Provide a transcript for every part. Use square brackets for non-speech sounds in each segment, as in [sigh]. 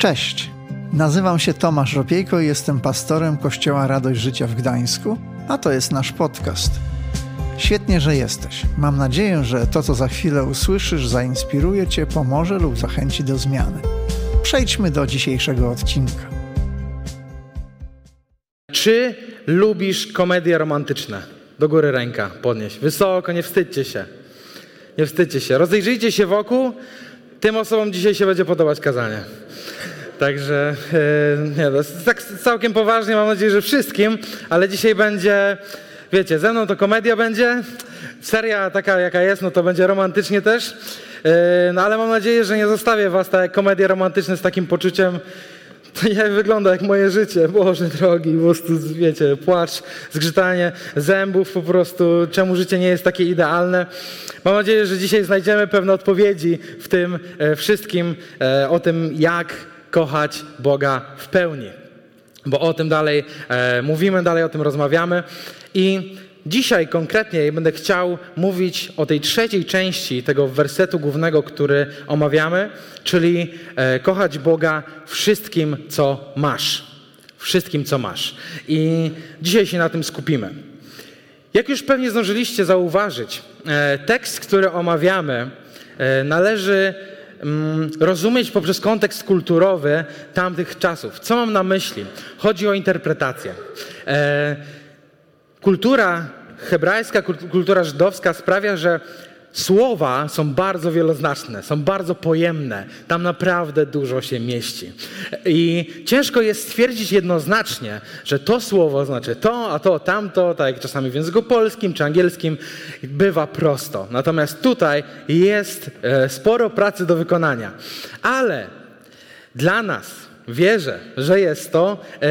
Cześć, nazywam się Tomasz Ropiejko i jestem pastorem Kościoła Radość Życia w Gdańsku, a to jest nasz podcast. Świetnie, że jesteś. Mam nadzieję, że to, co za chwilę usłyszysz, zainspiruje Cię, pomoże lub zachęci do zmiany. Przejdźmy do dzisiejszego odcinka. Czy lubisz komedie romantyczne? Do góry ręka podnieś. Wysoko, nie wstydźcie się. Nie wstydźcie się. Rozejrzyjcie się wokół. Tym osobom dzisiaj się będzie podobać kazanie. Także yy, nie, tak całkiem poważnie, mam nadzieję, że wszystkim, ale dzisiaj będzie, wiecie, ze mną to komedia będzie, seria taka jaka jest, no to będzie romantycznie też, yy, no ale mam nadzieję, że nie zostawię was tak komedie romantyczne z takim poczuciem, to nie wygląda jak moje życie, Boże drogi, po prostu, wiecie, płacz, zgrzytanie zębów, po prostu, czemu życie nie jest takie idealne. Mam nadzieję, że dzisiaj znajdziemy pewne odpowiedzi w tym e, wszystkim, e, o tym, jak kochać Boga w pełni. Bo o tym dalej e, mówimy, dalej o tym rozmawiamy. I dzisiaj konkretnie będę chciał mówić o tej trzeciej części tego wersetu głównego, który omawiamy, czyli e, kochać Boga wszystkim, co masz. Wszystkim, co masz. I dzisiaj się na tym skupimy. Jak już pewnie zdążyliście zauważyć, e, tekst, który omawiamy, e, należy rozumieć poprzez kontekst kulturowy tamtych czasów. Co mam na myśli? Chodzi o interpretację. E, kultura hebrajska, kultura żydowska sprawia, że Słowa są bardzo wieloznaczne, są bardzo pojemne. Tam naprawdę dużo się mieści. I ciężko jest stwierdzić jednoznacznie, że to słowo znaczy to, a to tamto, tak jak czasami w języku polskim czy angielskim, bywa prosto. Natomiast tutaj jest e, sporo pracy do wykonania. Ale dla nas, wierzę, że jest to e,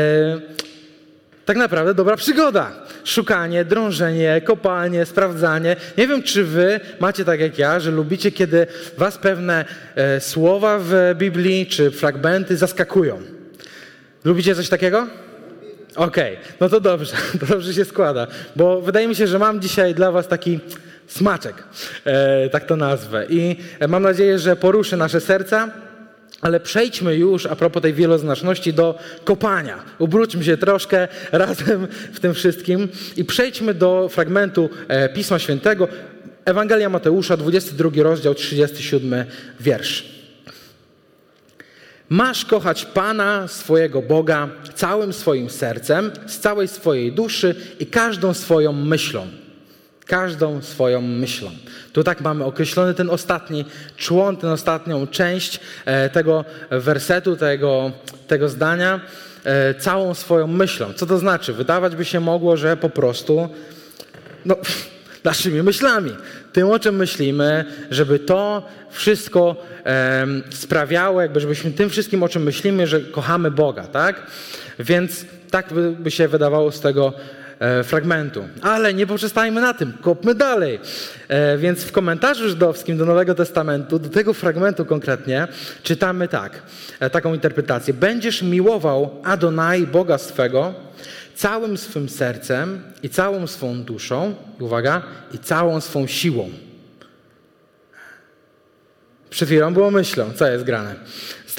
tak naprawdę dobra przygoda szukanie, drążenie, kopanie, sprawdzanie. Nie wiem, czy wy macie tak jak ja, że lubicie, kiedy was pewne e, słowa w Biblii czy fragmenty zaskakują. Lubicie coś takiego? Okej, okay. no to dobrze, [laughs] to dobrze się składa, bo wydaje mi się, że mam dzisiaj dla was taki smaczek, e, tak to nazwę. I mam nadzieję, że poruszy nasze serca ale przejdźmy już, a propos tej wieloznaczności, do kopania. Ubróćmy się troszkę [laughs] razem w tym wszystkim i przejdźmy do fragmentu e, Pisma Świętego, Ewangelia Mateusza, 22 rozdział, 37 wiersz. Masz kochać Pana, swojego Boga, całym swoim sercem, z całej swojej duszy i każdą swoją myślą każdą swoją myślą. Tu tak mamy określony ten ostatni człon, tę ostatnią część e, tego wersetu, tego, tego zdania, e, całą swoją myślą. Co to znaczy? Wydawać by się mogło, że po prostu no, [laughs] naszymi myślami, tym o czym myślimy, żeby to wszystko e, sprawiało, jakby żebyśmy tym wszystkim, o czym myślimy, że kochamy Boga, tak? Więc tak by, się wydawało z tego fragmentu. Ale nie poprzestajmy na tym, kopmy dalej. E, więc w komentarzu żydowskim do Nowego Testamentu, do tego fragmentu konkretnie, czytamy tak, e, taką interpretację. Będziesz miłował Adonai, Boga swego, całym swym sercem i całą swą duszą, uwaga, i całą swą siłą. Przed chwilą było myślą, co jest grane.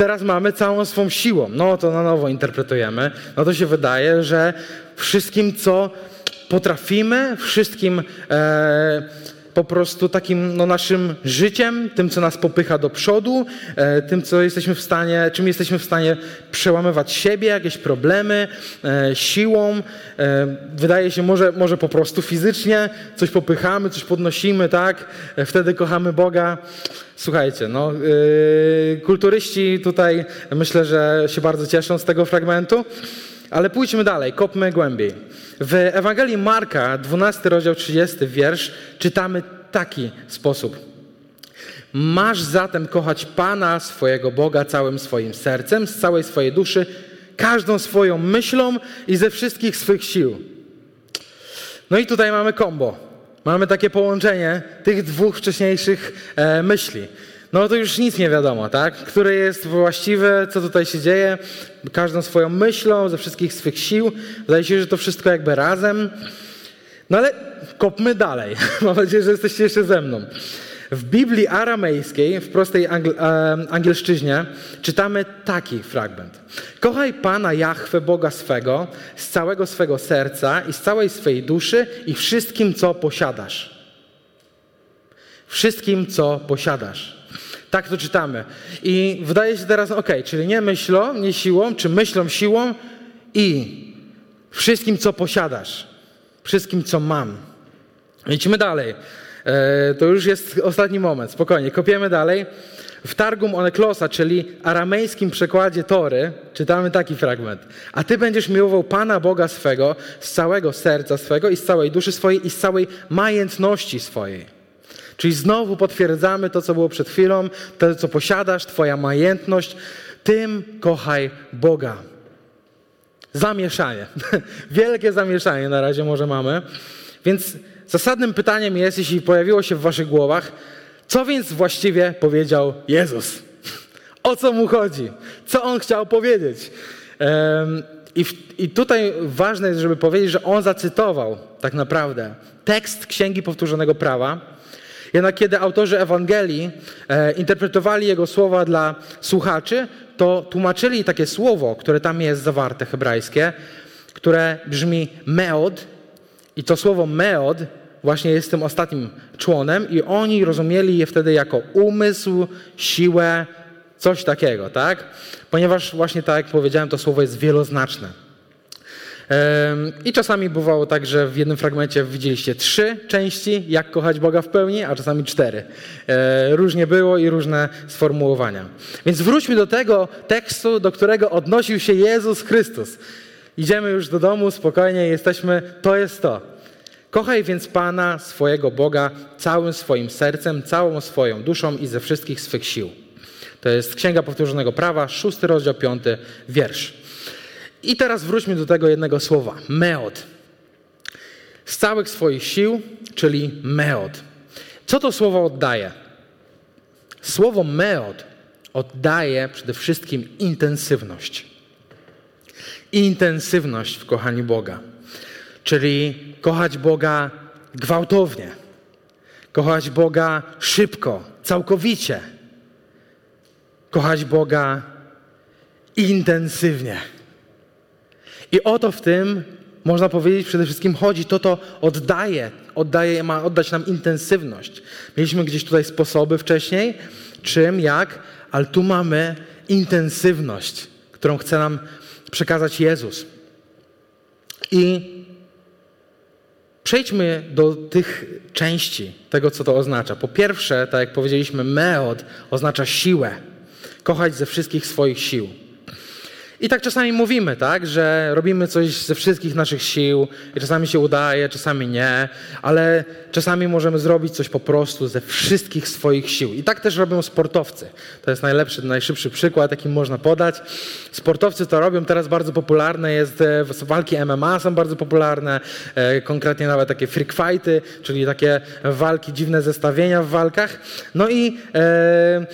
Teraz mamy całą swą siłą. No to na nowo interpretujemy. No to się wydaje, że wszystkim, co potrafimy, wszystkim e, po prostu takim no, naszym życiem, tym, co nas popycha do przodu, e, tym, co jesteśmy w stanie, czym jesteśmy w stanie przełamywać siebie, jakieś problemy, e, siłą. E, wydaje się, może, może po prostu fizycznie coś popychamy, coś podnosimy, tak? E, wtedy kochamy Boga. Słuchajcie, no, yy, kulturyści tutaj myślę, że się bardzo cieszą z tego fragmentu. Ale pójdźmy dalej, kopmy głębiej. W Ewangelii Marka, 12 rozdział 30 wiersz, czytamy taki sposób. Masz zatem kochać Pana, swojego Boga, całym swoim sercem, z całej swojej duszy, każdą swoją myślą i ze wszystkich swych sił. No i tutaj mamy kombo. Mamy takie połączenie tych dwóch wcześniejszych e, myśli no to już nic nie wiadomo, tak? Które jest właściwe, co tutaj się dzieje, każdą swoją myślą, ze wszystkich swych sił. Wydaje się, że to wszystko jakby razem. No ale kopmy dalej. [laughs] Mam nadzieję, że jesteście jeszcze ze mną. W Biblii aramejskiej, w prostej angl angielszczyźnie, czytamy taki fragment. Kochaj Pana Jahwe, Boga swego, z całego swego serca i z całej swej duszy i wszystkim, co posiadasz. Wszystkim, co posiadasz. Tak to czytamy. I wydaje się teraz, ok, czyli nie myślą, nie siłą, czy myślą siłą i wszystkim, co posiadasz. Wszystkim, co mam. Idźmy dalej. E, to już jest ostatni moment, spokojnie, kopiemy dalej. W Targum Oneklosa, czyli aramejskim przekładzie Tory, czytamy taki fragment. A ty będziesz miłował Pana Boga swego z całego serca swego i z całej duszy swojej i z całej majętności swojej. Czyli znowu potwierdzamy to, co było przed chwilą, to, co posiadasz, twoja majętność. Tym kochaj Boga. Zamieszanie. [laughs] Wielkie zamieszanie na razie może mamy. Więc Zasadnym pytaniem jest, jeśli pojawiło się w waszych głowach, co więc właściwie powiedział Jezus? [laughs] O co mu chodzi? Co on chciał powiedzieć? I, w, I, tutaj ważne jest, żeby powiedzieć, że on zacytował tak naprawdę tekst Księgi Powtórzonego Prawa. Jednak kiedy autorzy Ewangelii e, interpretowali jego słowa dla słuchaczy, to tłumaczyli takie słowo, które tam jest zawarte, hebrajskie, które brzmi meod. I to słowo meod właśnie jest tym ostatnim członem i oni rozumieli je wtedy jako umysł, siłę, coś takiego, tak? Ponieważ właśnie tak jak powiedziałem, to słowo jest wieloznaczne. I czasami bywało tak, że w jednym fragmencie widzieliście trzy części, jak kochać Boga w pełni, a czasami cztery. E, różnie było i różne sformułowania. Więc wróćmy do tego tekstu, do którego odnosił się Jezus Chrystus. Idziemy już do domu, spokojnie jesteśmy, to jest to. Kochaj więc Pana, swojego Boga, całym swoim sercem, całą swoją duszą i ze wszystkich swych sił. To jest Księga Powtórzonego Prawa, szósty rozdział, piąty wiersz. I teraz wróćmy do tego jednego słowa. Meod. Z całych swoich sił, czyli meod. Co to słowo oddaje? Słowo meod oddaje przede wszystkim intensywność. Intensywność w kochaniu Boga. Czyli kochać Boga gwałtownie, kochać Boga szybko, całkowicie, kochać Boga intensywnie. I o to w tym, można powiedzieć, przede wszystkim chodzi. To to oddaje, oddaje, ma oddać nam intensywność. Mieliśmy gdzieś tutaj sposoby wcześniej, czym, jak, ale tu mamy intensywność, którą chce nam przekazać Jezus. I Przejdźmy do tych części tego, co to oznacza. Po pierwsze, tak jak powiedzieliśmy, meod oznacza siłę. Kochać ze wszystkich swoich sił. I tak czasami mówimy, tak, że robimy coś ze wszystkich naszych sił i czasami się udaje, czasami nie, ale czasami możemy zrobić coś po prostu ze wszystkich swoich sił. I tak też robią sportowcy. To jest najlepszy, najszybszy przykład, jaki można podać. Sportowcy to robią, teraz bardzo popularne jest, e, walki MMA są bardzo popularne, e, konkretnie nawet takie freak fighty, czyli takie walki, dziwne zestawienia w walkach. No i e, e,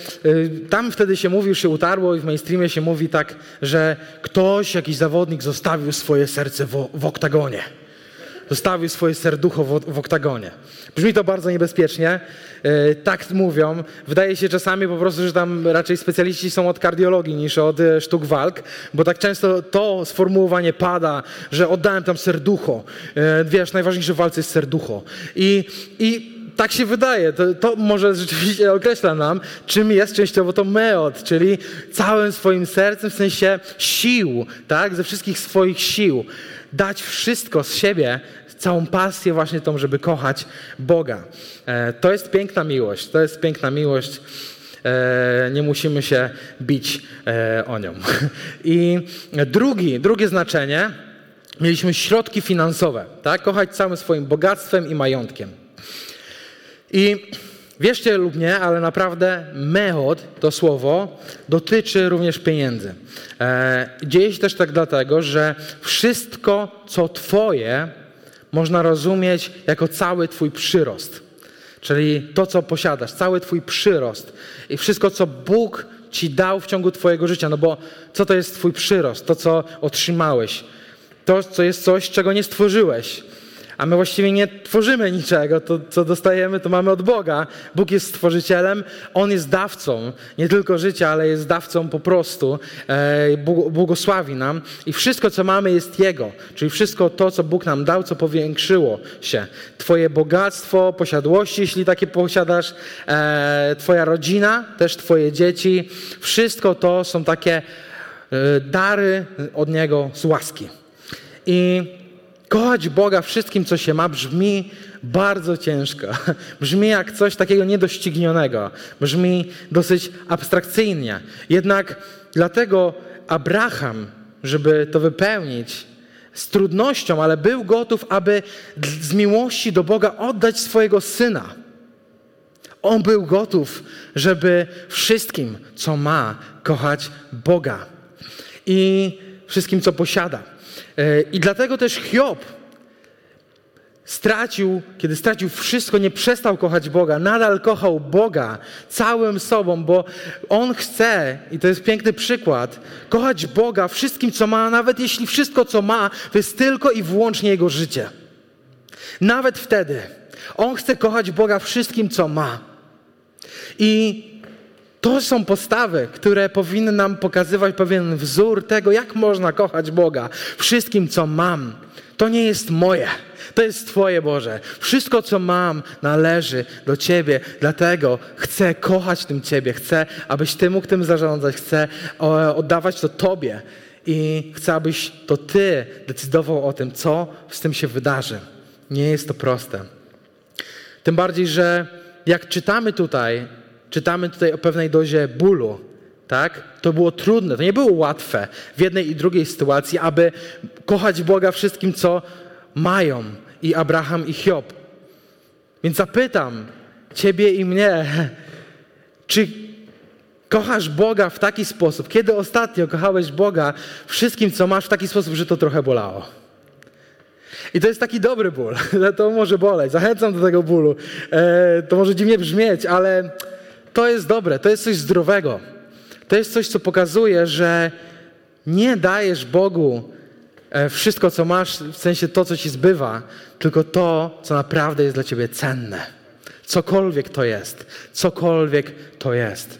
tam wtedy się mówi, już się utarło i w mainstreamie się mówi tak, że ktoś, jakiś zawodnik zostawił swoje serce w, w oktagonie. Zostawił swoje serducho w, w oktagonie. Brzmi to bardzo niebezpiecznie. E, tak mówią. Wydaje się czasami po prostu, że tam raczej specjaliści są od kardiologii niż od e, sztuk walk, bo tak często to sformułowanie pada, że oddałem tam serducho. E, wiesz, najważniejsze w walce jest serducho. I, i tak się wydaje. To, to, może rzeczywiście określa nam, czym jest częściowo to meot, czyli całym swoim sercem, w sensie sił, tak? Ze wszystkich swoich sił. Dać wszystko z siebie, całą pasję właśnie tą, żeby kochać Boga. E, to jest piękna miłość. To jest piękna miłość. E, nie musimy się bić e, o nią. [laughs] I drugi, drugie znaczenie, mieliśmy środki finansowe, tak? Kochać całym swoim bogactwem i majątkiem. I wierzcie lub nie, ale naprawdę meod, to słowo, dotyczy również pieniędzy. E, dzieje się też tak dlatego, że wszystko, co Twoje, można rozumieć jako cały Twój przyrost. Czyli to, co posiadasz, cały Twój przyrost i wszystko, co Bóg Ci dał w ciągu Twojego życia. No bo co to jest Twój przyrost? To, co otrzymałeś. To, co jest coś, czego nie stworzyłeś a my właściwie nie tworzymy niczego. To, co dostajemy, to mamy od Boga. Bóg jest stworzycielem, On jest dawcą, nie tylko życia, ale jest dawcą po prostu. E, błogosławi nam i wszystko, co mamy, jest Jego. Czyli wszystko to, co Bóg nam dał, co powiększyło się. Twoje bogactwo, posiadłości, jeśli takie posiadasz, e, Twoja rodzina, też Twoje dzieci. Wszystko to są takie e, dary od Niego z łaski. I kochać Boga wszystkim, co się ma, brzmi bardzo ciężko. [laughs] Brzmi jak coś takiego niedoścignionego. Brzmi dosyć abstrakcyjnie. Jednak dlatego Abraham, żeby to wypełnić, z trudnością, ale był gotów, aby z miłości do Boga oddać swojego syna. On był gotów, żeby wszystkim, co ma, kochać Boga i wszystkim, co posiada. E, I dlatego też Hiob stracił, kiedy stracił wszystko, nie przestał kochać Boga, nadal kochał Boga całym sobą, bo on chce, i to jest piękny przykład, kochać Boga wszystkim, co ma, nawet jeśli wszystko, co ma, to jest tylko i wyłącznie jego życie. Nawet wtedy on chce kochać Boga wszystkim, co ma. I to są postawy, które powinny nam pokazywać pewien wzór tego, jak można kochać Boga wszystkim, co mam. To nie jest moje, to jest Twoje Boże. Wszystko, co mam, należy do Ciebie, dlatego chcę kochać tym Ciebie, chcę, abyś Ty mógł tym zarządzać, chcę oddawać to Tobie i chcę, abyś to Ty decydował o tym, co z tym się wydarzy. Nie jest to proste. Tym bardziej, że jak czytamy tutaj, czytamy tutaj o pewnej dozie bólu, tak? To było trudne, to nie było łatwe w jednej i drugiej sytuacji, aby kochać Boga wszystkim, co mają i Abraham i Hiob. Więc zapytam Ciebie i mnie, [laughs] czy kochasz Boga w taki sposób? Kiedy ostatnio kochałeś Boga wszystkim, co masz, w taki sposób, że to trochę bolało? I to jest taki dobry ból. [laughs] To może boleć. Zachęcam do tego bólu. E, to może dziwnie brzmieć, ale to jest dobre. To jest coś zdrowego. To jest coś, co pokazuje, że nie dajesz Bogu e, wszystko, co masz, w sensie to, co ci zbywa, tylko to, co naprawdę jest dla ciebie cenne. Cokolwiek to jest. Cokolwiek to jest.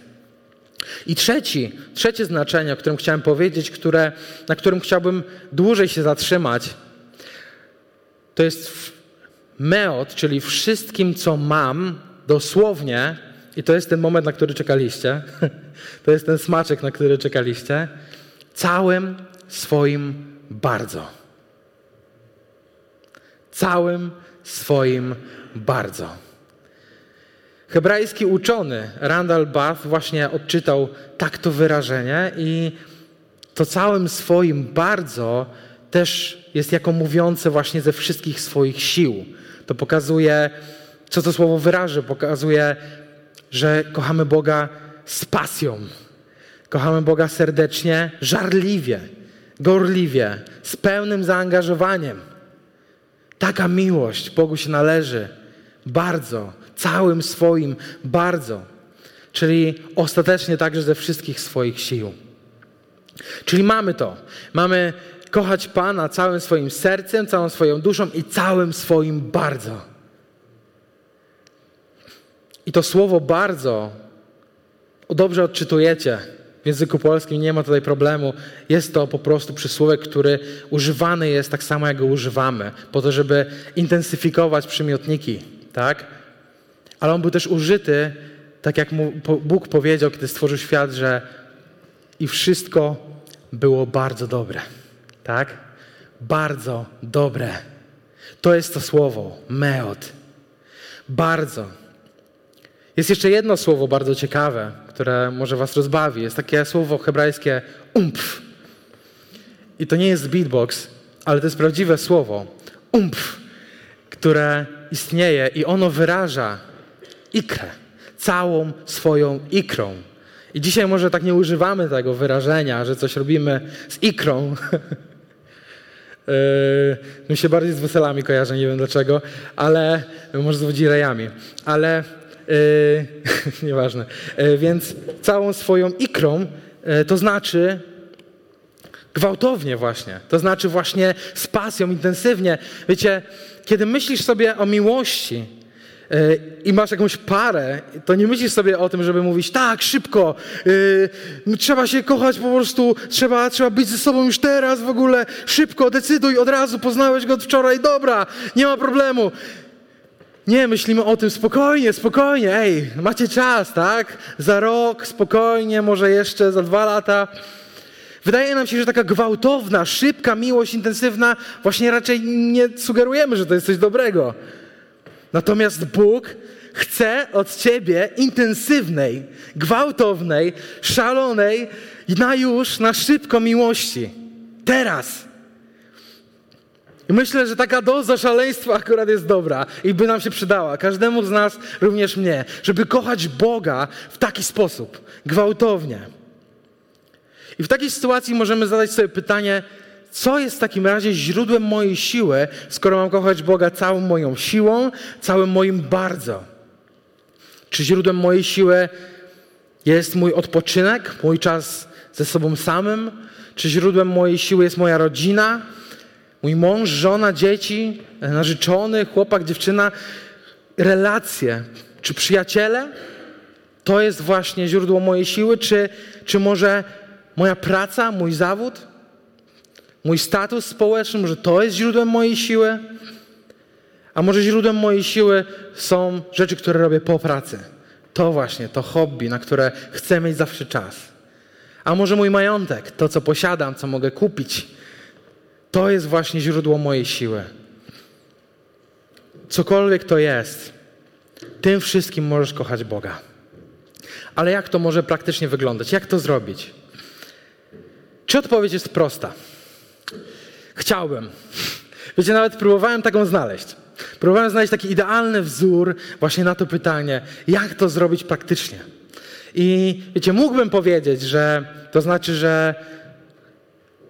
I trzeci, trzecie znaczenie, o którym chciałem powiedzieć, które, na którym chciałbym dłużej się zatrzymać, to jest meot, czyli wszystkim, co mam, dosłownie, i to jest ten moment, na który czekaliście, [laughs] to jest ten smaczek, na który czekaliście, całym swoim bardzo. Całym swoim bardzo. Hebrajski uczony Randall Bath właśnie odczytał tak to wyrażenie i to całym swoim bardzo też jest jako mówiące właśnie ze wszystkich swoich sił. To pokazuje, co to słowo wyraży, pokazuje, że kochamy Boga z pasją. Kochamy Boga serdecznie, żarliwie, gorliwie, z pełnym zaangażowaniem. Taka miłość Bogu się należy bardzo, całym swoim bardzo, czyli ostatecznie także ze wszystkich swoich sił. Czyli mamy to. Mamy kochać Pana całym swoim sercem, całą swoją duszą i całym swoim bardzo. I to słowo bardzo dobrze odczytujecie. W języku polskim nie ma tutaj problemu. Jest to po prostu przysłówek, który używany jest tak samo, jak go używamy, po to, żeby intensyfikować przymiotniki, tak? Ale on był też użyty, tak jak Bóg powiedział, kiedy stworzył świat, że i wszystko było bardzo dobre. Tak? Bardzo dobre. To jest to słowo, meot. Bardzo. Jest jeszcze jedno słowo bardzo ciekawe, które może was rozbawi. Jest takie słowo hebrajskie umpf. I to nie jest beatbox, ale to jest prawdziwe słowo. Umpf, które istnieje i ono wyraża ikrę, całą swoją ikrą. I dzisiaj może tak nie używamy tego wyrażenia, że coś robimy z ikrą. [laughs] Yy, mi się bardziej z weselami kojarzę, nie wiem dlaczego, ale może z wodzirejami. Ale Yy, [laughs] nieważne. Yy, więc całą swoją ikrą, yy, to znaczy Gwałtownie właśnie. To znaczy właśnie z pasją, intensywnie. Wiecie, kiedy myślisz sobie o miłości, i masz jakąś parę, to nie myślisz sobie o tym, żeby mówić tak, szybko, trzeba się kochać po prostu, trzeba, trzeba być ze sobą już teraz w ogóle, szybko, decyduj od razu, poznałeś go od wczoraj, dobra, nie ma problemu. Nie, myślimy o tym spokojnie, spokojnie, ej, macie czas, tak? Za rok, spokojnie, może jeszcze za dwa lata. Wydaje nam się, że taka gwałtowna, szybka miłość, intensywna, właśnie raczej nie sugerujemy, że to jest coś dobrego. Natomiast Bóg chce od ciebie intensywnej, gwałtownej, szalonej, na już, na szybko miłości. Teraz. I myślę, że taka doza szaleństwa akurat jest dobra i by nam się przydała. Każdemu z nas, również mnie, żeby kochać Boga w taki sposób, gwałtownie. I w takiej sytuacji możemy zadać sobie pytanie, co jest w takim razie źródłem mojej siły, skoro mam kochać Boga całą moją siłą, całym moim bardzo? Czy źródłem mojej siły jest mój odpoczynek, mój czas ze sobą samym? Czy źródłem mojej siły jest moja rodzina, mój mąż, żona, dzieci, narzeczony, chłopak, dziewczyna? Relacje, czy przyjaciele? To jest właśnie źródło mojej siły, czy, czy może moja praca, mój zawód? Mój status społeczny, może to jest źródłem mojej siły? A może źródłem mojej siły są rzeczy, które robię po pracy? To właśnie, to hobby, na które chcę mieć zawsze czas. A może mój majątek, to co posiadam, co mogę kupić, to jest właśnie źródło mojej siły. Cokolwiek to jest, tym wszystkim możesz kochać Boga. Ale jak to może praktycznie wyglądać? Jak to zrobić? Czy odpowiedź jest prosta? Chciałbym. Wiecie, nawet próbowałem taką znaleźć. Próbowałem znaleźć taki idealny wzór właśnie na to pytanie, jak to zrobić praktycznie. I wiecie, mógłbym powiedzieć, że to znaczy, że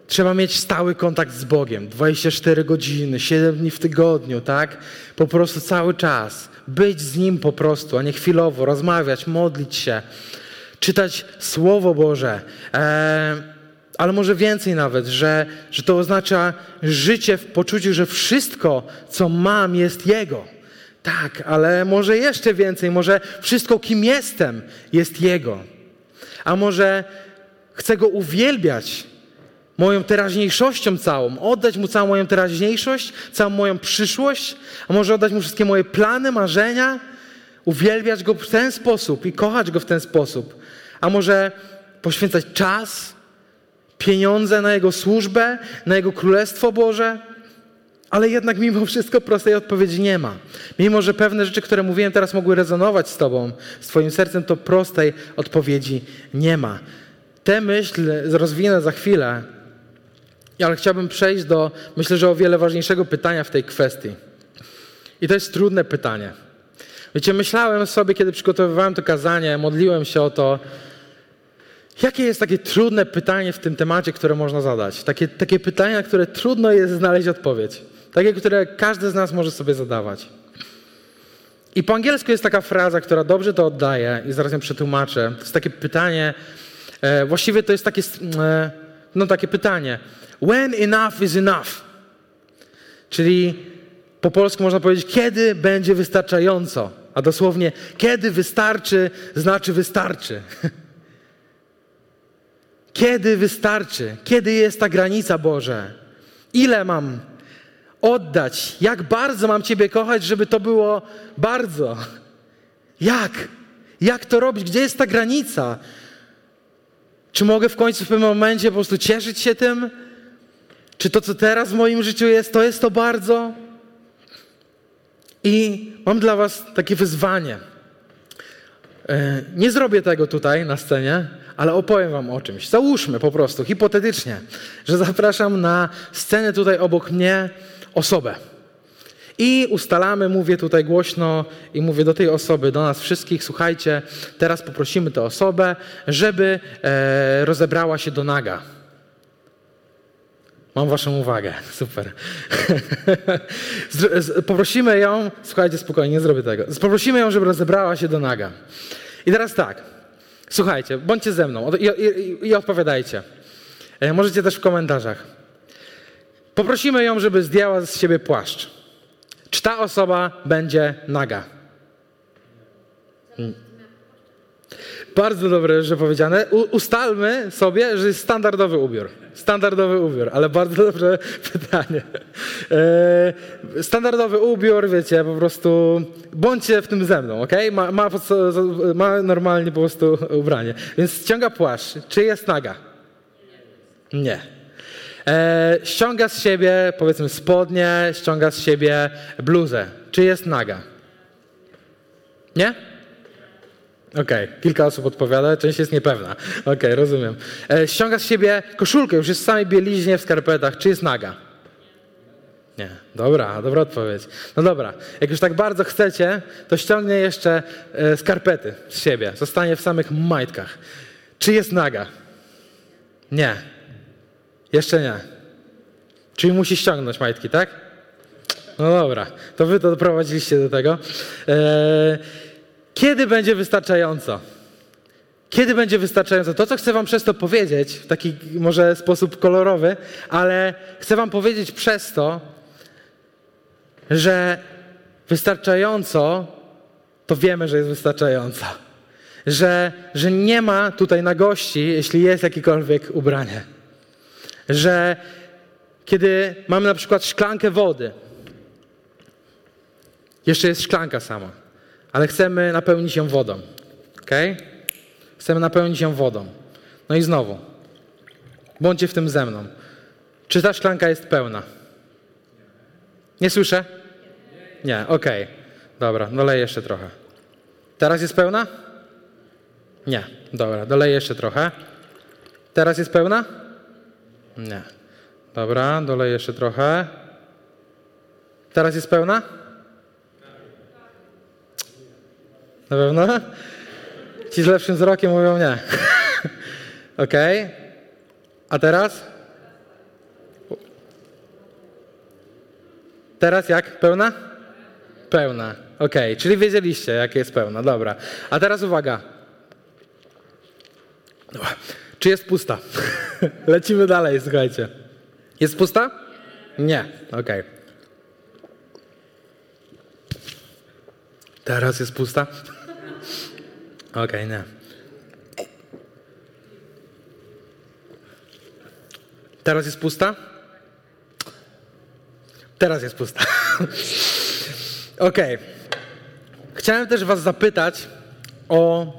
trzeba mieć stały kontakt z Bogiem 24 godziny, 7 dni w tygodniu, tak? Po prostu cały czas. Być z Nim po prostu, a nie chwilowo, rozmawiać, modlić się, czytać Słowo Boże. Eee, ale może więcej nawet, że, że to oznacza życie w poczuciu, że wszystko, co mam, jest Jego. Tak, ale może jeszcze więcej, może wszystko, kim jestem, jest Jego. A może chcę Go uwielbiać moją teraźniejszością całą, oddać Mu całą moją teraźniejszość, całą moją przyszłość, a może oddać Mu wszystkie moje plany, marzenia, uwielbiać Go w ten sposób i kochać Go w ten sposób. A może poświęcać czas, pieniądze na Jego służbę, na Jego Królestwo Boże? Ale jednak mimo wszystko prostej odpowiedzi nie ma. Mimo, że pewne rzeczy, które mówiłem teraz mogły rezonować z Tobą, z Twoim sercem, to prostej odpowiedzi nie ma. Tę myśl rozwinę za chwilę, ale chciałbym przejść do, myślę, że o wiele ważniejszego pytania w tej kwestii. I to jest trudne pytanie. Wiecie, myślałem sobie, kiedy przygotowywałem to kazanie, modliłem się o to, Jakie jest takie trudne pytanie w tym temacie, które można zadać? Takie, takie pytania, na które trudno jest znaleźć odpowiedź. Takie, które każdy z nas może sobie zadawać. I po angielsku jest taka fraza, która dobrze to oddaje i zaraz ją przetłumaczę. To jest takie pytanie, e, właściwie to jest takie, e, no takie pytanie. When enough is enough? Czyli po polsku można powiedzieć, kiedy będzie wystarczająco? A dosłownie, kiedy wystarczy, znaczy wystarczy. [laughs] Kiedy wystarczy? Kiedy jest ta granica, Boże? Ile mam oddać? Jak bardzo mam Ciebie kochać, żeby to było bardzo? Jak? Jak to robić? Gdzie jest ta granica? Czy mogę w końcu w pewnym momencie po prostu cieszyć się tym? Czy to, co teraz w moim życiu jest, to jest to bardzo? I mam dla Was takie wyzwanie. E, nie zrobię tego tutaj na scenie, ale opowiem wam o czymś. Załóżmy po prostu, hipotetycznie, że zapraszam na scenę tutaj obok mnie osobę. I ustalamy, mówię tutaj głośno i mówię do tej osoby, do nas wszystkich, słuchajcie, teraz poprosimy tę osobę, żeby e, rozebrała się do naga. Mam waszą uwagę, [laughs] super. [laughs] Poprosimy ją, słuchajcie spokojnie, nie zrobię tego. Poprosimy ją, żeby rozebrała się do naga. I teraz tak, Słuchajcie, bądźcie ze mną i, i, i odpowiadajcie. E, możecie też w komentarzach. Poprosimy ją, żeby zdjęła z siebie płaszcz. Czy ta osoba będzie naga? Hmm. Bardzo dobre, że powiedziane. U, ustalmy sobie, że jest standardowy ubiór. Standardowy ubiór, ale bardzo dobre [laughs] pytanie. E, standardowy ubiór, wiecie, po prostu bądźcie w tym ze mną, ok? Ma, ma, ma normalnie po prostu ubranie. Więc ściąga płaszcz. Czy jest naga? Nie. E, ściąga z siebie, powiedzmy, spodnie, ściąga z siebie bluzę. Czy jest naga? Nie? Okej, okay. kilka osób odpowiada, część jest niepewna. Okej, okay, rozumiem. E, ściąga z siebie koszulkę, już jest w samej bieliźnie, w skarpetach. Czy jest naga? Nie. Dobra, dobra odpowiedź. No dobra, jak już tak bardzo chcecie, to ściągnie jeszcze e, skarpety z siebie. Zostanie w samych majtkach. Czy jest naga? Nie. Jeszcze nie. Czyli musi ściągnąć majtki, tak? No dobra, to wy to doprowadziliście do tego. Eee, kiedy będzie wystarczająco? Kiedy będzie wystarczająco? To, co chcę wam przez to powiedzieć, w taki może sposób kolorowy, ale chcę wam powiedzieć przez to, że wystarczająco, to wiemy, że jest wystarczająco. Że, że nie ma tutaj na gości, jeśli jest jakiekolwiek ubranie. Że kiedy mamy na przykład szklankę wody, jeszcze jest szklanka sama ale chcemy napełnić ją wodą. Ok? Chcemy napełnić ją wodą. No i znowu, bądźcie w tym ze mną. Czy ta szklanka jest pełna? Nie słyszę? Nie, okej. Dobra, doleję jeszcze trochę. Teraz jest pełna? Nie. Dobra, doleję jeszcze trochę. Teraz jest pełna? Nie. Dobra, doleję jeszcze trochę. Teraz jest pełna? Na pewno? Ci z lepszym wzrokiem mówią nie. [laughs] ok? A teraz? Teraz jak? Pełna? Pełna. Ok, czyli wiedzieliście, jak jest pełna. Dobra. A teraz uwaga. Czy jest pusta? [laughs] Lecimy dalej, słuchajcie. Jest pusta? Nie. Ok. Teraz jest pusta? [laughs] Okej, okay, nie. Teraz jest pusta? Teraz jest pusta. [laughs] Okej. Okay. Chciałem też Was zapytać o,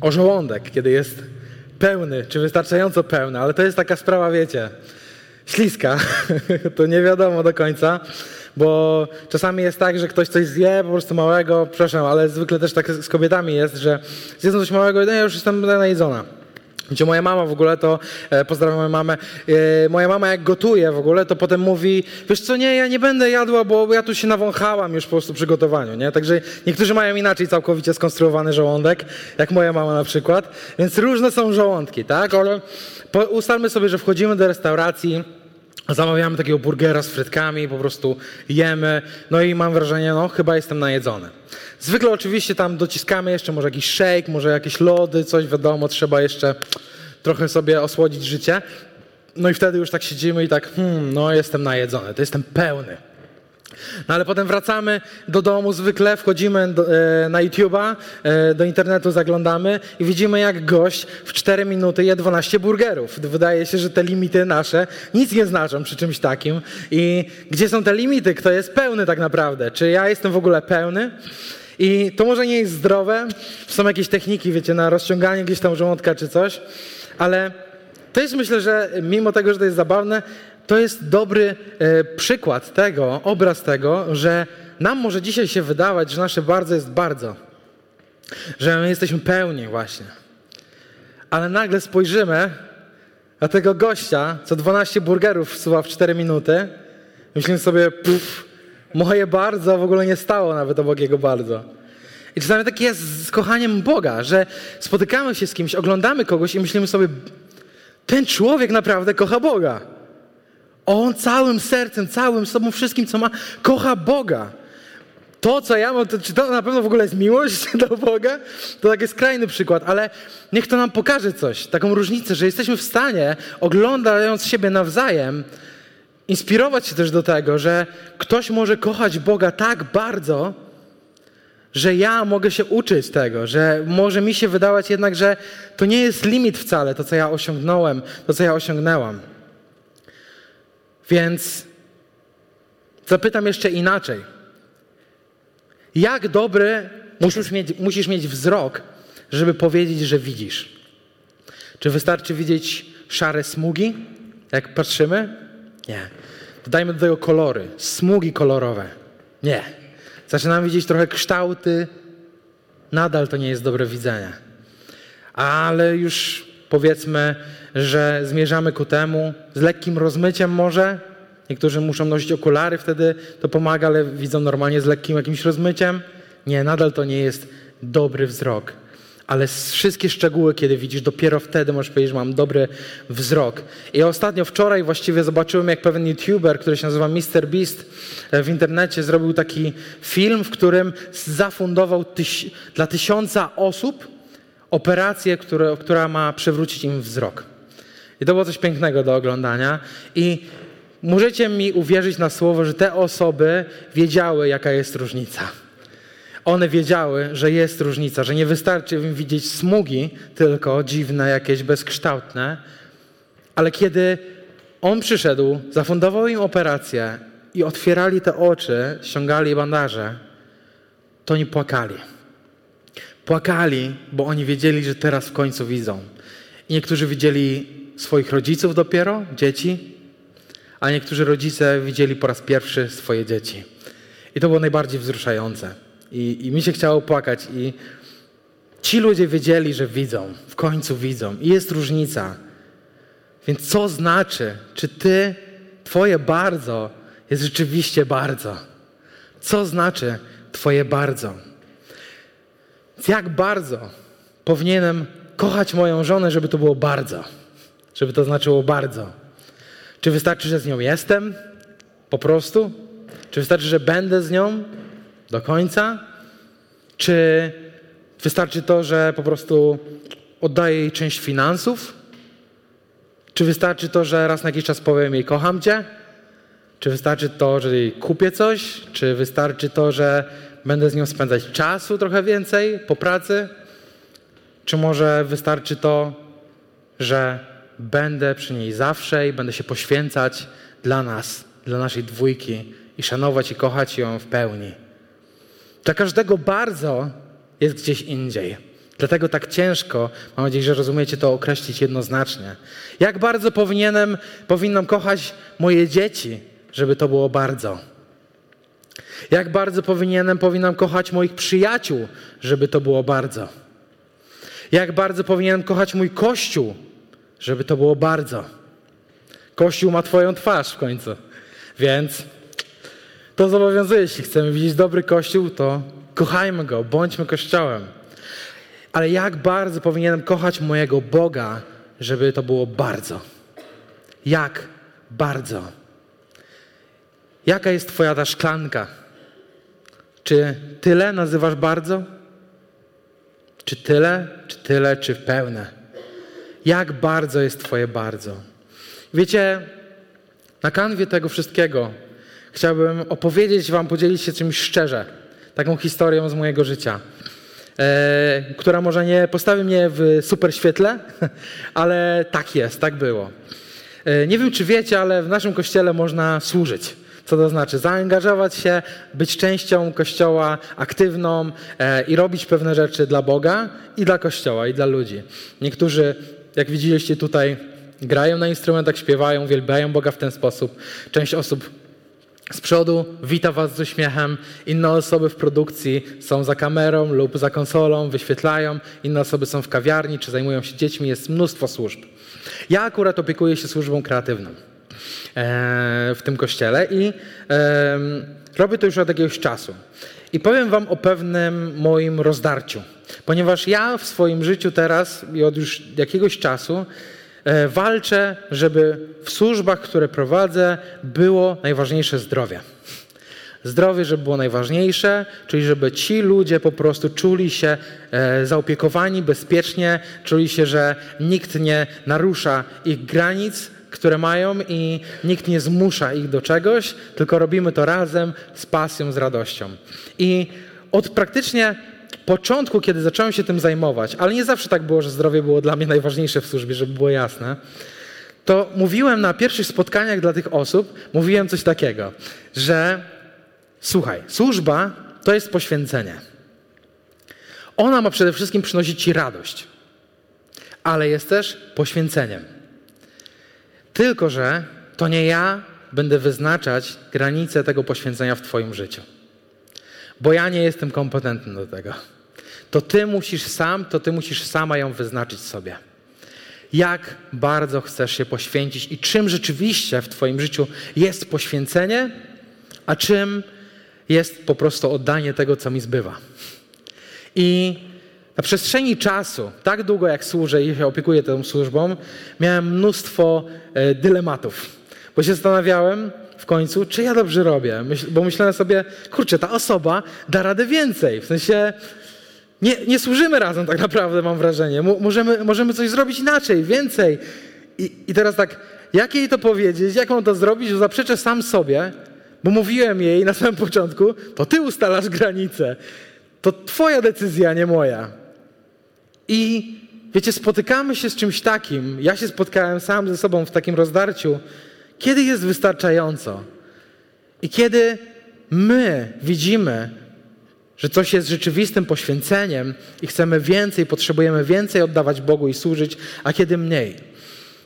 o żołądek, kiedy jest pełny, czy wystarczająco pełny, ale to jest taka sprawa, wiecie, śliska. [laughs] to nie wiadomo do końca. Bo czasami jest tak, że ktoś coś zje po prostu małego, przepraszam, ale zwykle też tak z kobietami jest, że zjedzą coś małego i no ja już jestem najedzona. Gdzie moja mama w ogóle to, e, pozdrawiam moją mamę, e, moja mama jak gotuje w ogóle, to potem mówi, wiesz co, nie, ja nie będę jadła, bo ja tu się nawąchałam już po prostu przy gotowaniu, nie? Także niektórzy mają inaczej całkowicie skonstruowany żołądek, jak moja mama na przykład, więc różne są żołądki, tak? Ale ustalmy sobie, że wchodzimy do restauracji, Zamawiamy takiego burgera z frytkami, po prostu jemy, no i mam wrażenie, no chyba jestem najedzony. Zwykle oczywiście tam dociskamy jeszcze może jakiś shake, może jakieś lody, coś wiadomo, trzeba jeszcze trochę sobie osłodzić życie. No i wtedy już tak siedzimy i tak, hmm, no jestem najedzony, to jestem pełny. No ale potem wracamy do domu zwykle, wchodzimy do, e, na YouTube'a, e, do internetu zaglądamy i widzimy jak gość w 4 minuty je 12 burgerów. Wydaje się, że te limity nasze nic nie znaczą przy czymś takim. I gdzie są te limity? Kto jest pełny tak naprawdę? Czy ja jestem w ogóle pełny? I to może nie jest zdrowe, są jakieś techniki, wiecie, na rozciąganie gdzieś tam żołądka czy coś, ale to jest myślę, że mimo tego, że to jest zabawne, to jest dobry e, przykład tego, obraz tego, że nam może dzisiaj się wydawać, że nasze bardzo jest bardzo. Że my jesteśmy pełni właśnie. Ale nagle spojrzymy na tego gościa, co 12 burgerów wsuwa w 4 minuty. Myślimy sobie, pff, moje bardzo w ogóle nie stało nawet obok jego bardzo. I czasami takie jest z kochaniem Boga, że spotykamy się z kimś, oglądamy kogoś i myślimy sobie, ten człowiek naprawdę kocha Boga. On całym sercem, całym sobą, wszystkim, co ma, kocha Boga. to, co ja mam, to, czy to na pewno w ogóle jest miłość [laughs] do Boga? To taki skrajny przykład, ale niech to nam pokaże coś, taką różnicę, że jesteśmy w stanie, oglądając siebie nawzajem, inspirować się też do tego, że ktoś może kochać Boga tak bardzo, że ja mogę się uczyć tego, że może mi się wydawać jednak, że to nie jest limit wcale, to co ja osiągnąłem, to co ja osiągnęłam. Więc zapytam jeszcze inaczej. Jak dobry musisz mieć, musisz mieć wzrok, żeby powiedzieć, że widzisz? Czy wystarczy widzieć szare smugi, jak patrzymy? Nie. Dodajmy do tego kolory, smugi kolorowe. Nie. Zaczynamy widzieć trochę kształty. Nadal to nie jest dobre widzenie. Ale już powiedzmy, że zmierzamy ku temu z lekkim rozmyciem może. Niektórzy muszą nosić okulary, wtedy to pomaga, ale widzą normalnie z lekkim jakimś rozmyciem. Nie, nadal to nie jest dobry wzrok ale wszystkie szczegóły, kiedy widzisz, dopiero wtedy możesz powiedzieć, że mam dobry wzrok. I ostatnio, wczoraj właściwie zobaczyłem, jak pewien youtuber, który się nazywa Mr. Beast e, w internecie, zrobił taki film, w którym zafundował tyś dla tysiąca osób operację, które, która ma przywrócić im wzrok. I to było coś pięknego do oglądania. I możecie mi uwierzyć na słowo, że te osoby wiedziały, jaka jest różnica. One wiedziały, że jest różnica, że nie wystarczy im widzieć smugi, tylko dziwne, jakieś bezkształtne, ale kiedy on przyszedł, zafundował im operację i otwierali te oczy, ściągali bandaże, to oni płakali. Płakali, bo oni wiedzieli, że teraz w końcu widzą. I niektórzy widzieli swoich rodziców dopiero, dzieci, a niektórzy rodzice widzieli po raz pierwszy swoje dzieci. I to było najbardziej wzruszające. I, I mi się chciało płakać. I ci ludzie wiedzieli, że widzą, w końcu widzą. I jest różnica. Więc co znaczy, czy ty, twoje bardzo jest rzeczywiście bardzo? Co znaczy twoje bardzo? Jak bardzo powinienem kochać moją żonę, żeby to było bardzo? Żeby to znaczyło bardzo? Czy wystarczy, że z nią jestem? Po prostu? Czy wystarczy, że będę z nią? do końca? Czy wystarczy to, że po prostu oddaję jej część finansów? Czy wystarczy to, że raz na jakiś czas powiem jej kocham cię? Czy wystarczy to, że jej kupię coś? Czy wystarczy to, że będę z nią spędzać czasu trochę więcej po pracy? Czy może wystarczy to, że będę przy niej zawsze i będę się poświęcać dla nas, dla naszej dwójki i szanować i kochać ją w pełni? Dla każdego bardzo jest gdzieś indziej. Dlatego tak ciężko, mam nadzieję, że rozumiecie to, określić jednoznacznie. Jak bardzo powinienem, powinnam kochać moje dzieci, żeby to było bardzo? Jak bardzo powinienem, powinnam kochać moich przyjaciół, żeby to było bardzo? Jak bardzo powinienem kochać mój Kościół, żeby to było bardzo? Kościół ma Twoją twarz w końcu, więc to zobowiązuje, jeśli chcemy widzieć dobry Kościół, to kochajmy go, bądźmy Kościołem. Ale jak bardzo powinienem kochać mojego Boga, żeby to było bardzo? Jak bardzo? Jaka jest Twoja ta szklanka? Czy tyle nazywasz bardzo? Czy tyle, czy tyle, czy pełne? Jak bardzo jest Twoje bardzo? Wiecie, na kanwie tego wszystkiego chciałbym opowiedzieć Wam, podzielić się czymś szczerze, taką historią z mojego życia, e, która może nie postawi mnie w super świetle, [laughs] ale tak jest, tak było. E, nie wiem, czy wiecie, ale w naszym kościele można służyć. Co to znaczy? Zaangażować się, być częścią kościoła aktywną e, i robić pewne rzeczy dla Boga i dla kościoła, i dla ludzi. Niektórzy, jak widzieliście tutaj, grają na instrumentach, śpiewają, wielbiają Boga w ten sposób. Część osób z przodu wita Was z uśmiechem, inne osoby w produkcji są za kamerą lub za konsolą, wyświetlają, inne osoby są w kawiarni czy zajmują się dziećmi, jest mnóstwo służb. Ja akurat opiekuję się służbą kreatywną w tym kościele i robię to już od jakiegoś czasu. I powiem Wam o pewnym moim rozdarciu, ponieważ ja w swoim życiu teraz i od już jakiegoś czasu E, walczę, żeby w służbach, które prowadzę, było najważniejsze zdrowie. Zdrowie, żeby było najważniejsze, czyli żeby ci ludzie po prostu czuli się e, zaopiekowani bezpiecznie, czuli się, że nikt nie narusza ich granic, które mają i nikt nie zmusza ich do czegoś, tylko robimy to razem z pasją, z radością. I od praktycznie początku, kiedy zacząłem się tym zajmować, ale nie zawsze tak było, że zdrowie było dla mnie najważniejsze w służbie, żeby było jasne, to mówiłem na pierwszych spotkaniach dla tych osób, mówiłem coś takiego, że słuchaj, służba to jest poświęcenie. Ona ma przede wszystkim przynosić ci radość, ale jest też poświęceniem. Tylko, że to nie ja będę wyznaczać granice tego poświęcenia w Twoim życiu. Bo ja nie jestem kompetentny do tego. To Ty musisz sam, to Ty musisz sama ją wyznaczyć sobie. Jak bardzo chcesz się poświęcić i czym rzeczywiście w Twoim życiu jest poświęcenie, a czym jest po prostu oddanie tego, co mi zbywa. I na przestrzeni czasu, tak długo jak służę i się opiekuję tą służbą, miałem mnóstwo e, dylematów, bo się zastanawiałem w końcu, czy ja dobrze robię, bo myślałem sobie, kurczę, ta osoba da radę więcej, w sensie nie, nie służymy razem tak naprawdę, mam wrażenie, możemy, możemy coś zrobić inaczej, więcej. I, I teraz tak, jak jej to powiedzieć, jak mam to zrobić, że zaprzeczę sam sobie, bo mówiłem jej na samym początku, to ty ustalasz granice. To twoja decyzja, nie moja. I wiecie, spotykamy się z czymś takim. Ja się spotkałem sam ze sobą w takim rozdarciu. Kiedy jest wystarczająco? I kiedy my widzimy, że coś jest rzeczywistym poświęceniem i chcemy więcej, potrzebujemy więcej oddawać Bogu i służyć, a kiedy mniej.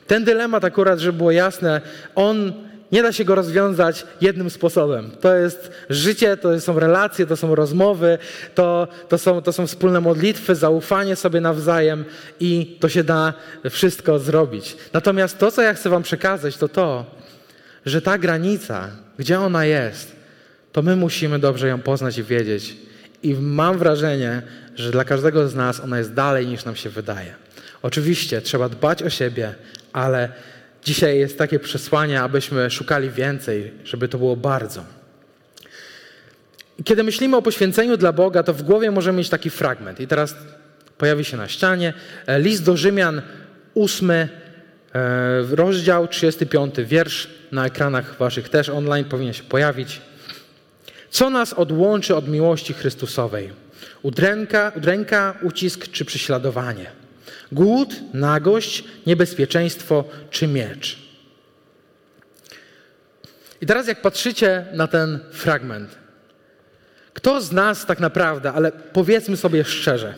Ten dylemat akurat, żeby było jasne, on nie da się go rozwiązać jednym sposobem. To jest życie, to są relacje, to są rozmowy, to, to, są, to są wspólne modlitwy, zaufanie sobie nawzajem i to się da wszystko zrobić. Natomiast to, co ja chcę Wam przekazać, to to, że ta granica, gdzie ona jest, to my musimy dobrze ją poznać i wiedzieć. I mam wrażenie, że dla każdego z nas ona jest dalej niż nam się wydaje. Oczywiście trzeba dbać o siebie, ale Dzisiaj jest takie przesłanie, abyśmy szukali więcej, żeby to było bardzo. Kiedy myślimy o poświęceniu dla Boga, to w głowie możemy mieć taki fragment. I teraz pojawi się na ścianie. E, list do Rzymian, ósmy e, rozdział, 35 wiersz. Na ekranach waszych też online powinien się pojawić. Co nas odłączy od miłości Chrystusowej? Udręka, udręka ucisk czy prześladowanie? Głód, nagość, niebezpieczeństwo czy miecz. I teraz, jak patrzycie na ten fragment, kto z nas tak naprawdę, ale powiedzmy sobie szczerze,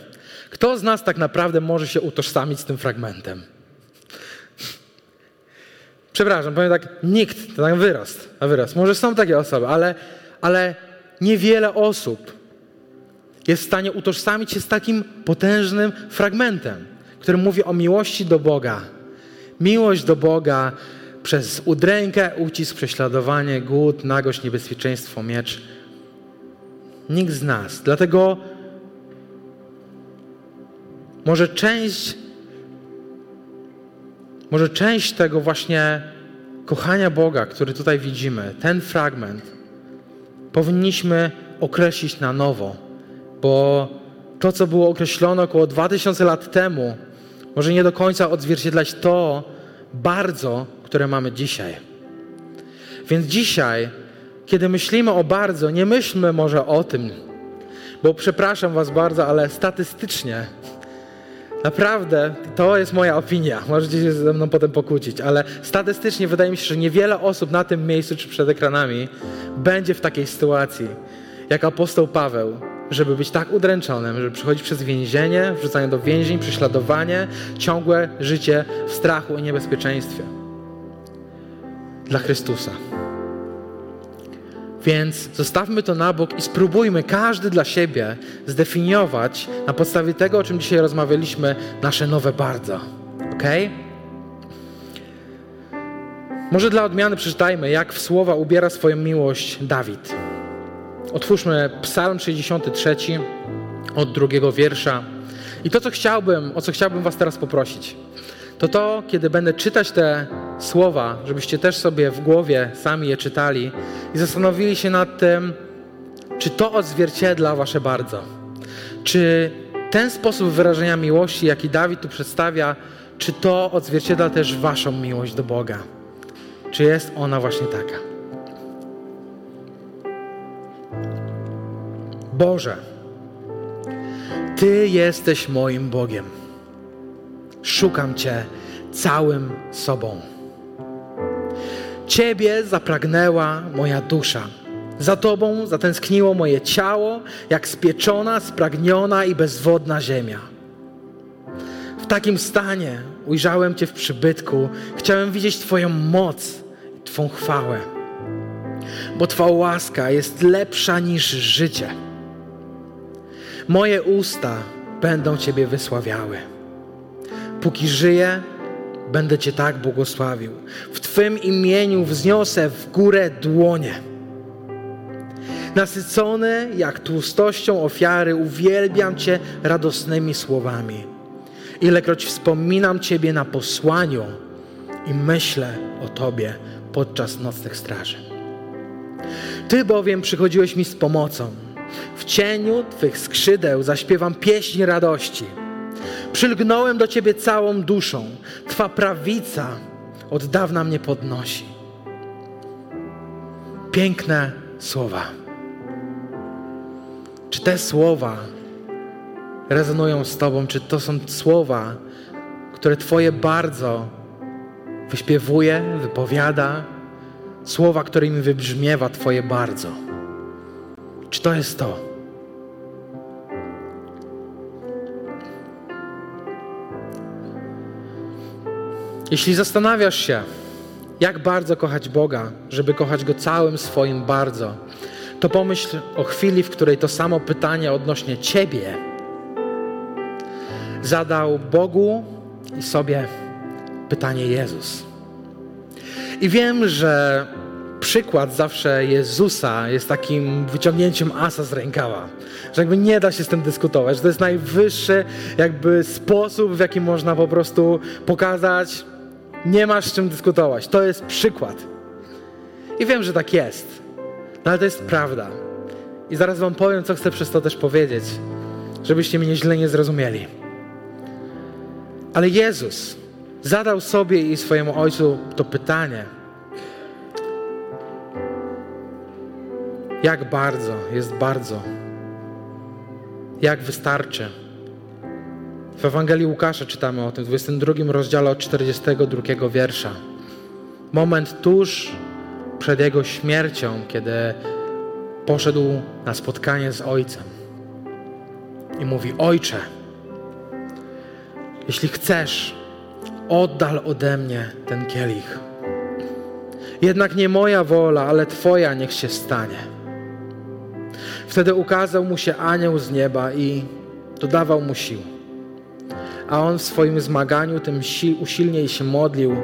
kto z nas tak naprawdę może się utożsamić z tym fragmentem? Przepraszam, powiem tak, nikt, to tak wyrost, a wyrost. Może są takie osoby, ale, ale niewiele osób jest w stanie utożsamić się z takim potężnym fragmentem który mówi o miłości do Boga. Miłość do Boga przez udrękę, ucisk, prześladowanie, głód, nagość, niebezpieczeństwo, miecz. Nikt z nas. Dlatego może część, może część tego właśnie kochania Boga, który tutaj widzimy, ten fragment, powinniśmy określić na nowo, bo to, co było określone około 2000 lat temu, może nie do końca odzwierciedlać to bardzo, które mamy dzisiaj. Więc dzisiaj, kiedy myślimy o bardzo, nie myślmy może o tym, bo przepraszam Was bardzo, ale statystycznie, naprawdę to jest moja opinia. Możecie się ze mną potem pokłócić, ale statystycznie wydaje mi się, że niewiele osób na tym miejscu czy przed ekranami będzie w takiej sytuacji jak apostoł Paweł, żeby być tak udręczonym, żeby przychodzić przez więzienie, wrzucanie do więzień, prześladowanie, ciągłe życie w strachu i niebezpieczeństwie. Dla Chrystusa. Więc zostawmy to na bok i spróbujmy każdy dla siebie zdefiniować na podstawie tego, o czym dzisiaj rozmawialiśmy, nasze nowe bardzo. Ok? Może dla odmiany przeczytajmy, jak w słowa ubiera swoją miłość Dawid. Otwórzmy Psalm 63 od drugiego wiersza. I to, co chciałbym, o co chciałbym Was teraz poprosić, to to, kiedy będę czytać te słowa, żebyście też sobie w głowie sami je czytali i zastanowili się nad tym, czy to odzwierciedla wasze bardzo? Czy ten sposób wyrażenia miłości, jaki Dawid tu przedstawia, czy to odzwierciedla też waszą miłość do Boga? Czy jest ona właśnie taka? Boże, Ty jesteś moim Bogiem. Szukam Cię całym sobą. Ciebie zapragnęła moja dusza. Za Tobą zatęskniło moje ciało, jak spieczona, spragniona i bezwodna ziemia. W takim stanie ujrzałem Cię w przybytku, chciałem widzieć Twoją moc Twą chwałę, bo Twa łaska jest lepsza niż życie. Moje usta będą Ciebie wysławiały. Póki żyję, będę Cię tak błogosławił. W Twym imieniu wzniosę w górę dłonie. Nasycony jak tłustością ofiary, uwielbiam Cię radosnymi słowami. Ilekroć wspominam Ciebie na posłaniu i myślę o Tobie podczas nocnych straży. Ty bowiem przychodziłeś mi z pomocą. W cieniu Twych skrzydeł zaśpiewam pieśń radości. Przylgnąłem do Ciebie całą duszą. Twa prawica od dawna mnie podnosi. Piękne słowa. Czy te słowa rezonują z Tobą? Czy to są słowa, które Twoje bardzo wyśpiewuje, wypowiada? Słowa, którymi wybrzmiewa Twoje bardzo. Czy to jest to? Jeśli zastanawiasz się, jak bardzo kochać Boga, żeby kochać Go całym swoim bardzo, to pomyśl o chwili, w której to samo pytanie odnośnie Ciebie zadał Bogu i sobie pytanie Jezus. I wiem, że przykład zawsze Jezusa jest takim wyciągnięciem asa z rękawa. Że jakby nie da się z tym dyskutować. Że to jest najwyższy jakby sposób, w jaki można po prostu pokazać, nie masz z czym dyskutować. To jest przykład. I wiem, że tak jest. No ale to jest prawda. I zaraz wam powiem, co chcę przez to też powiedzieć, żebyście mnie źle nie zrozumieli. Ale Jezus zadał sobie i swojemu Ojcu to pytanie. Jak bardzo jest bardzo? Jak wystarczy? W Ewangelii Łukasza czytamy o tym, w 22 rozdziale od 42 wiersza. Moment tuż przed Jego śmiercią, kiedy poszedł na spotkanie z Ojcem i mówi: Ojcze, jeśli chcesz, oddal ode mnie ten kielich. Jednak nie moja wola, ale Twoja niech się stanie. Wtedy ukazał mu się anioł z nieba i dodawał mu sił. A on w swoim zmaganiu tym usilniej się modlił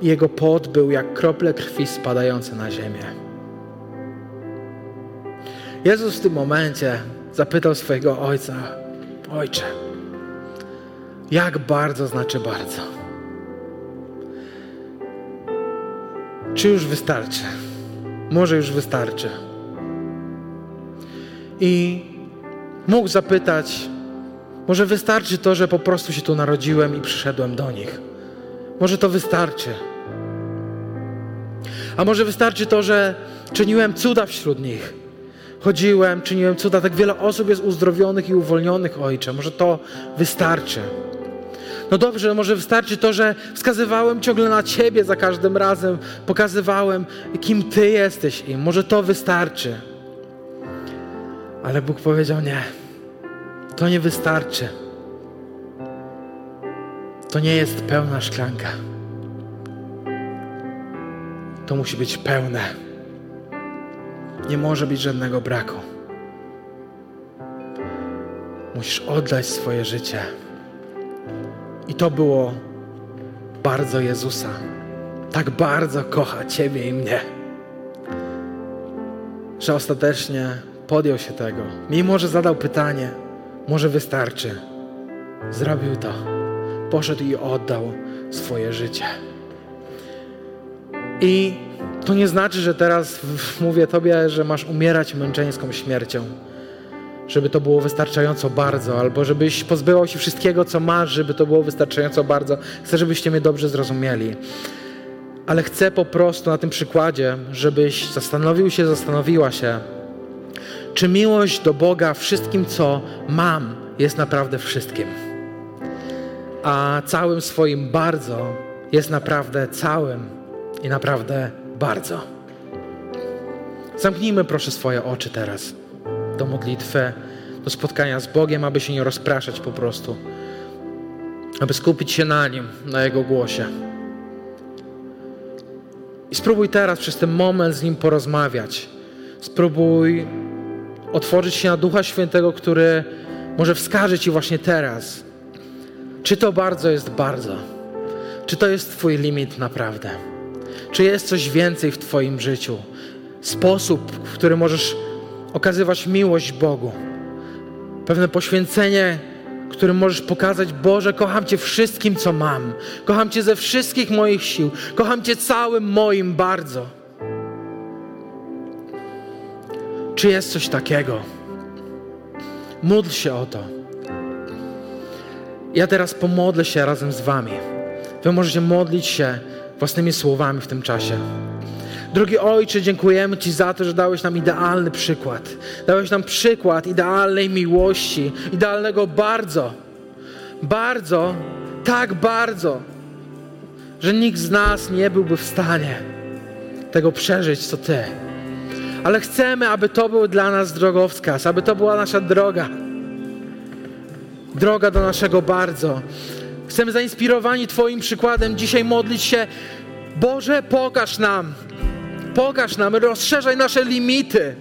i jego pot był jak krople krwi spadające na ziemię. Jezus w tym momencie zapytał swojego ojca: Ojcze, jak bardzo znaczy bardzo? Czy już wystarczy? Może już wystarczy. I mógł zapytać, może wystarczy to, że po prostu się tu narodziłem i przyszedłem do nich. Może to wystarczy. A może wystarczy to, że czyniłem cuda wśród nich. Chodziłem, czyniłem cuda. Tak wiele osób jest uzdrowionych i uwolnionych, Ojcze. Może to wystarczy. No dobrze, może wystarczy to, że wskazywałem ciągle na Ciebie za każdym razem, pokazywałem, kim Ty jesteś im. Może to wystarczy. Ale Bóg powiedział: Nie, to nie wystarczy. To nie jest pełna szklanka. To musi być pełne. Nie może być żadnego braku. Musisz oddać swoje życie. I to było bardzo Jezusa. Tak bardzo kocha Ciebie i mnie, że ostatecznie podjął się tego. Mimo, że zadał pytanie, może wystarczy. Zrobił to. Poszedł i oddał swoje życie. I To nie znaczy, że teraz mówię Tobie, że masz umierać męczeńską śmiercią, żeby to było wystarczająco bardzo, albo żebyś pozbywał się wszystkiego, co masz, żeby to było wystarczająco bardzo. Chcę, żebyście mnie dobrze zrozumieli. Ale chcę po prostu na tym przykładzie, żebyś zastanowił się, zastanowiła się, czy miłość do Boga wszystkim, co mam, jest naprawdę wszystkim. A całym swoim bardzo jest naprawdę całym i naprawdę bardzo. Zamknijmy proszę swoje oczy teraz do modlitwy, do spotkania z Bogiem, aby się nie rozpraszać po prostu, aby skupić się na Nim, na Jego głosie. I spróbuj teraz przez ten moment z Nim porozmawiać. Spróbuj otworzyć się na Ducha Świętego, który może wskaże Ci właśnie teraz, czy to bardzo jest bardzo, czy to jest Twój limit naprawdę, czy jest coś więcej w Twoim życiu, sposób, w który możesz okazywać miłość Bogu, pewne poświęcenie, którym możesz pokazać, Boże, kocham Cię wszystkim, co mam, kocham Cię ze wszystkich moich sił, kocham Cię całym moim bardzo. Czy jest coś takiego? Módl się o to. Ja teraz pomodlę się razem z Wami. Wy możecie modlić się własnymi słowami w tym czasie. Drogi Ojcze, dziękujemy Ci za to, że dałeś nam idealny przykład. Dałeś nam przykład idealnej miłości, idealnego bardzo, bardzo, tak bardzo, że nikt z nas nie byłby w stanie tego przeżyć, co Ty ale chcemy, aby to był dla nas drogowskaz, aby to była nasza droga. Droga do naszego bardzo. Chcemy zainspirowani Twoim przykładem dzisiaj modlić się, Boże, pokaż nam, pokaż nam, rozszerzaj nasze limity.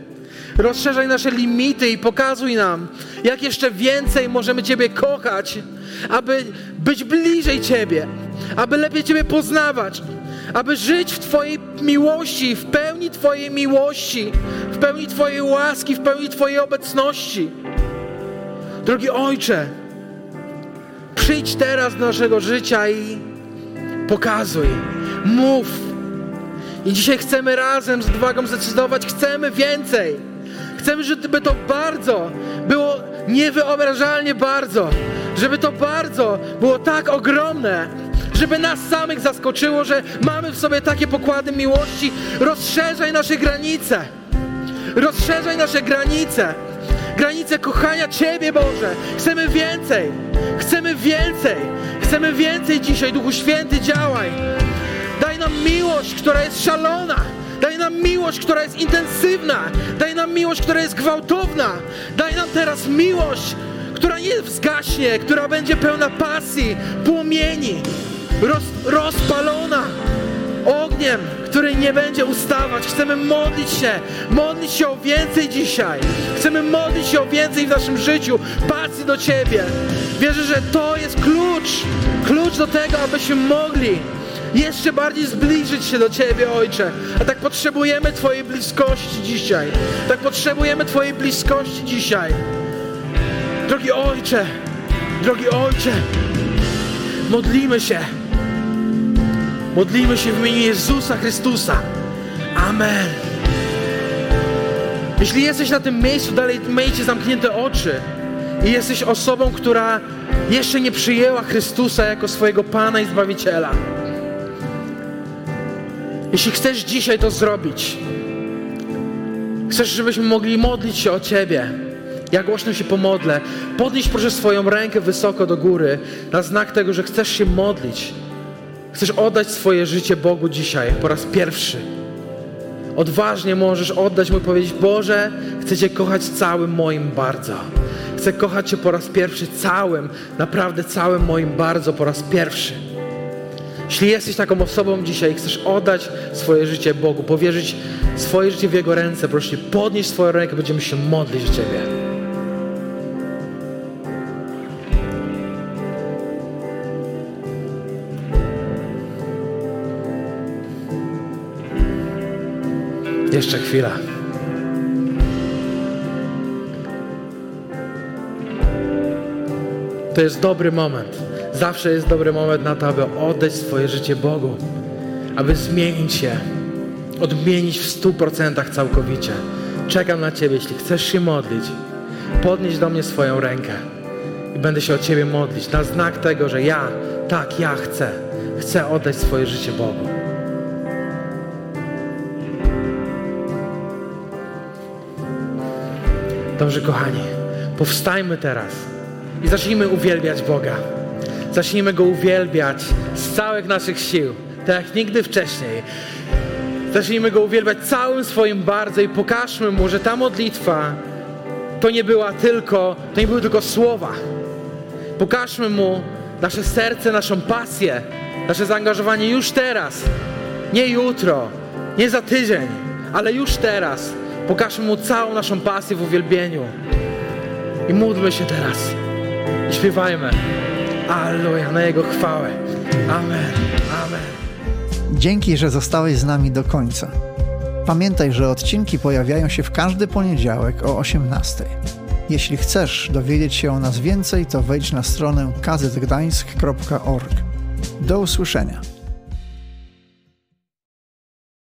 Rozszerzaj nasze limity i pokazuj nam, jak jeszcze więcej możemy Ciebie kochać, aby być bliżej Ciebie, aby lepiej Ciebie poznawać, aby żyć w Twojej miłości, w pełni Twojej miłości, w pełni Twojej łaski, w pełni Twojej obecności. Drogi Ojcze, przyjdź teraz do naszego życia i pokazuj, mów. I dzisiaj chcemy razem z odwagą zdecydować, chcemy więcej. Chcemy, żeby to bardzo było niewyobrażalnie bardzo, żeby to bardzo było tak ogromne, żeby nas samych zaskoczyło, że mamy w sobie takie pokłady miłości. Rozszerzaj nasze granice. Rozszerzaj nasze granice. Granice kochania Ciebie, Boże. Chcemy więcej. Chcemy więcej. Chcemy więcej dzisiaj, Duchu Święty, działaj. Daj nam miłość, która jest szalona. Daj nam miłość, która jest intensywna. Daj nam miłość, która jest gwałtowna. Daj nam teraz miłość, która nie zgaśnie, która będzie pełna pasji, płomieni roz, rozpalona ogniem, który nie będzie ustawać. Chcemy modlić się, modlić się o więcej dzisiaj. Chcemy modlić się o więcej w naszym życiu, pasji do Ciebie. Wierzę, że to jest klucz, klucz do tego, abyśmy mogli jeszcze bardziej zbliżyć się do Ciebie, Ojcze. A tak potrzebujemy Twojej bliskości dzisiaj. Tak potrzebujemy Twojej bliskości dzisiaj. Drogi Ojcze, drogi Ojcze, modlimy się. Modlimy się w imieniu Jezusa Chrystusa. Amen. Jeśli jesteś na tym miejscu, dalej miejcie zamknięte oczy i jesteś osobą, która jeszcze nie przyjęła Chrystusa jako swojego Pana i Zbawiciela. Jeśli chcesz dzisiaj to zrobić, chcesz, żebyśmy mogli modlić się o Ciebie, ja głośno się pomodlę. Podnieś proszę swoją rękę wysoko do góry na znak tego, że chcesz się modlić Chcesz oddać swoje życie Bogu dzisiaj po raz pierwszy. Odważnie możesz oddać mu i powiedzieć: Boże, chcę Cię kochać całym moim bardzo. Chcę kochać Cię po raz pierwszy całym, naprawdę całym moim bardzo po raz pierwszy. Jeśli jesteś taką osobą dzisiaj, chcesz oddać swoje życie Bogu, powierzyć swoje życie w Jego ręce, proszę podnieść swoją rękę, będziemy się modlić o Ciebie. Jeszcze chwila. To jest dobry moment. Zawsze jest dobry moment na to, aby oddać swoje życie Bogu, aby zmienić się, odmienić w stu procentach całkowicie. Czekam na Ciebie, jeśli chcesz się modlić. Podnieś do mnie swoją rękę i będę się o Ciebie modlić na znak tego, że ja, tak, ja chcę, chcę oddać swoje życie Bogu. Dobrze, kochani, powstajmy teraz i zacznijmy uwielbiać Boga. Zacznijmy Go uwielbiać z całych naszych sił, tak jak nigdy wcześniej. Zacznijmy Go uwielbiać całym swoim bardzo i pokażmy Mu, że ta modlitwa to nie była tylko, to nie były tylko słowa. Pokażmy Mu nasze serce, naszą pasję, nasze zaangażowanie już teraz, nie jutro, nie za tydzień, ale już teraz. Pokażmy Mu całą naszą pasję w uwielbieniu. I módlmy się teraz. I śpiewajmy. Alleluja, na Jego chwałę. Amen. Amen. Dzięki, że zostałeś z nami do końca. Pamiętaj, że odcinki pojawiają się w każdy poniedziałek o 18. Jeśli chcesz dowiedzieć się o nas więcej, to wejdź na stronę kazetgdańsk.org. Do usłyszenia.